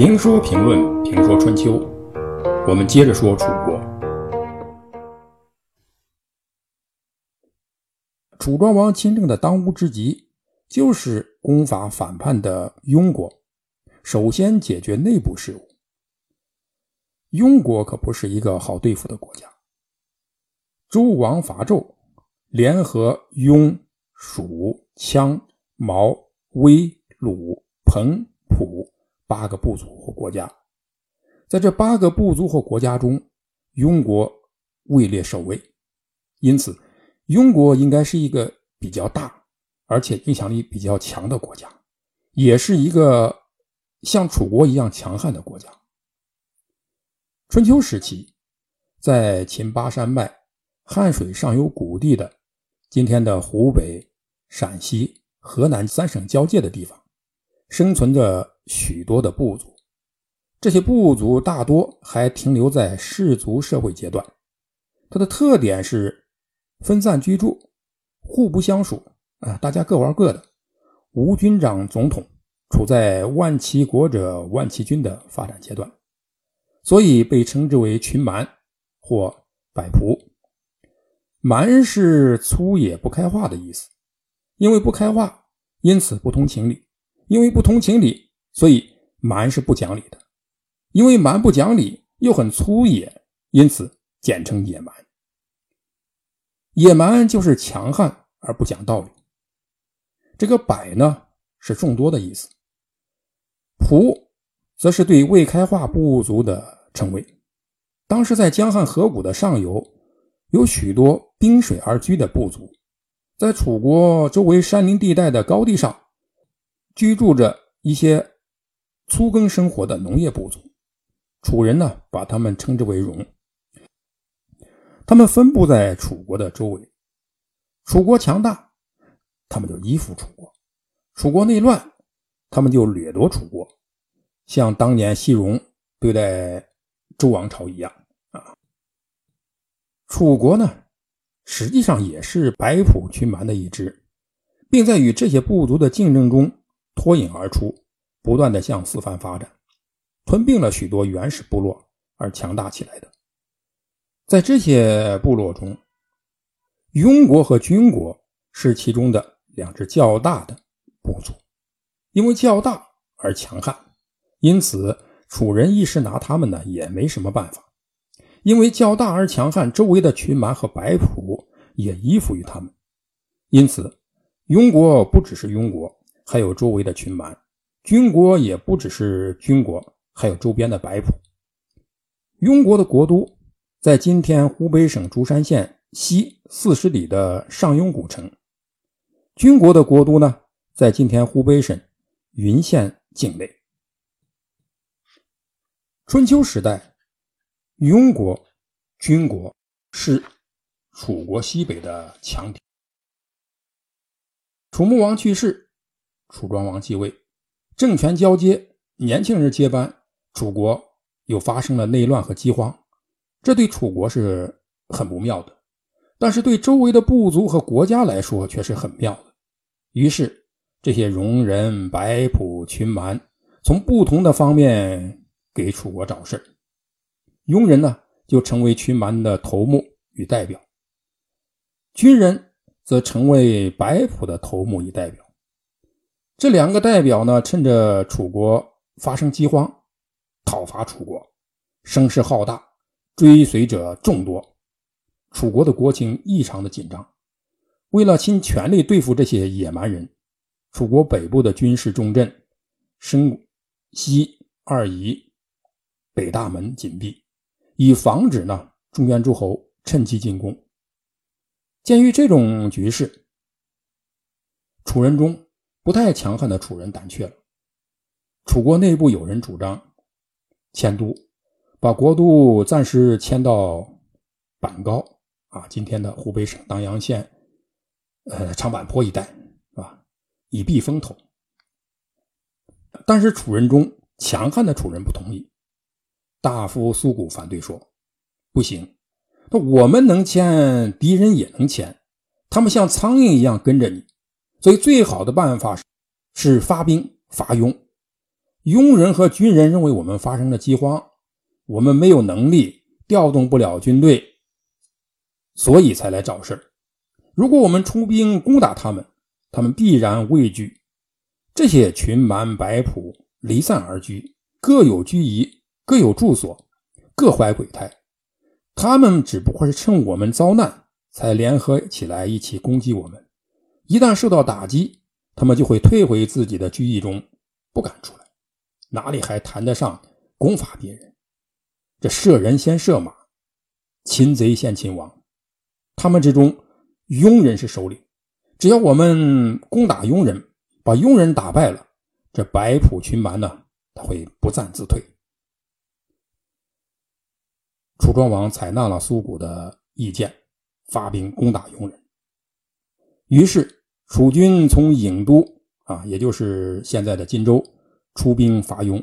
评说评论评说春秋，我们接着说楚国。楚庄王亲政的当务之急，就是攻伐反叛的庸国，首先解决内部事务。庸国可不是一个好对付的国家。周王伐纣，联合庸、蜀、羌、毛、威、鲁、彭、蒲八个部族或国家，在这八个部族或国家中，庸国位列首位，因此。庸国应该是一个比较大，而且影响力比较强的国家，也是一个像楚国一样强悍的国家。春秋时期，在秦巴山脉、汉水上游谷地的今天的湖北、陕西、河南三省交界的地方，生存着许多的部族。这些部族大多还停留在氏族社会阶段，它的特点是。分散居住，互不相属啊！大家各玩各的，无军长总统，处在万骑国者万骑军的发展阶段，所以被称之为群蛮或百仆。蛮是粗野不开化的意思，因为不开化，因此不通情理；因为不通情理，所以蛮是不讲理的；因为蛮不讲理又很粗野，因此简称野蛮。野蛮就是强悍而不讲道理。这个“百”呢是众多的意思，“仆”则是对未开化部族的称谓。当时在江汉河谷的上游，有许多滨水而居的部族，在楚国周围山林地带的高地上，居住着一些粗耕生活的农业部族。楚人呢，把他们称之为“戎”。他们分布在楚国的周围，楚国强大，他们就依附楚国；楚国内乱，他们就掠夺楚国，像当年西戎对待周王朝一样啊。楚国呢，实际上也是白普群蛮的一支，并在与这些部族的竞争中脱颖而出，不断的向四方发展，吞并了许多原始部落而强大起来的。在这些部落中，庸国和军国是其中的两支较大的部族，因为较大而强悍，因此楚人一时拿他们呢也没什么办法。因为较大而强悍，周围的群蛮和白朴也依附于他们，因此庸国不只是庸国，还有周围的群蛮；军国也不只是军国，还有周边的白朴。庸国的国都。在今天湖北省竹山县西四十里的上庸古城，军国的国都呢，在今天湖北省云县境内。春秋时代，庸国、军国是楚国西北的强敌。楚穆王去世，楚庄王继位，政权交接，年轻人接班，楚国又发生了内乱和饥荒。这对楚国是很不妙的，但是对周围的部族和国家来说却是很妙的。于是，这些戎人、白朴、群蛮从不同的方面给楚国找事庸人呢，就成为群蛮的头目与代表；军人则成为白朴的头目与代表。这两个代表呢，趁着楚国发生饥荒，讨伐楚国，声势浩大。追随者众多，楚国的国情异常的紧张。为了倾全力对付这些野蛮人，楚国北部的军事重镇申西二夷、北大门紧闭，以防止呢中原诸侯趁机进攻。鉴于这种局势，楚人中不太强悍的楚人胆怯了。楚国内部有人主张迁都。把国都暂时迁到板高啊，今天的湖北省当阳县，呃长坂坡一带啊，以避风头。但是楚人中强悍的楚人不同意，大夫苏谷反对说：“不行，那我们能迁，敌人也能迁，他们像苍蝇一样跟着你，所以最好的办法是发兵伐庸。庸人和军人认为我们发生了饥荒，我们没有能力调动不了军队，所以才来找事如果我们出兵攻打他们，他们必然畏惧。这些群蛮白朴离散而居，各有居宜，各有住所，各怀鬼胎。他们只不过是趁我们遭难，才联合起来一起攻击我们。一旦受到打击，他们就会退回自己的居邑中，不敢出来。哪里还谈得上攻伐别人？这射人先射马，擒贼先擒王。他们之中，庸人是首领。只要我们攻打庸人，把庸人打败了，这白朴群蛮呢，他会不战自退。楚庄王采纳了苏谷的意见，发兵攻打庸人。于是楚军从郢都啊，也就是现在的荆州。出兵伐雍，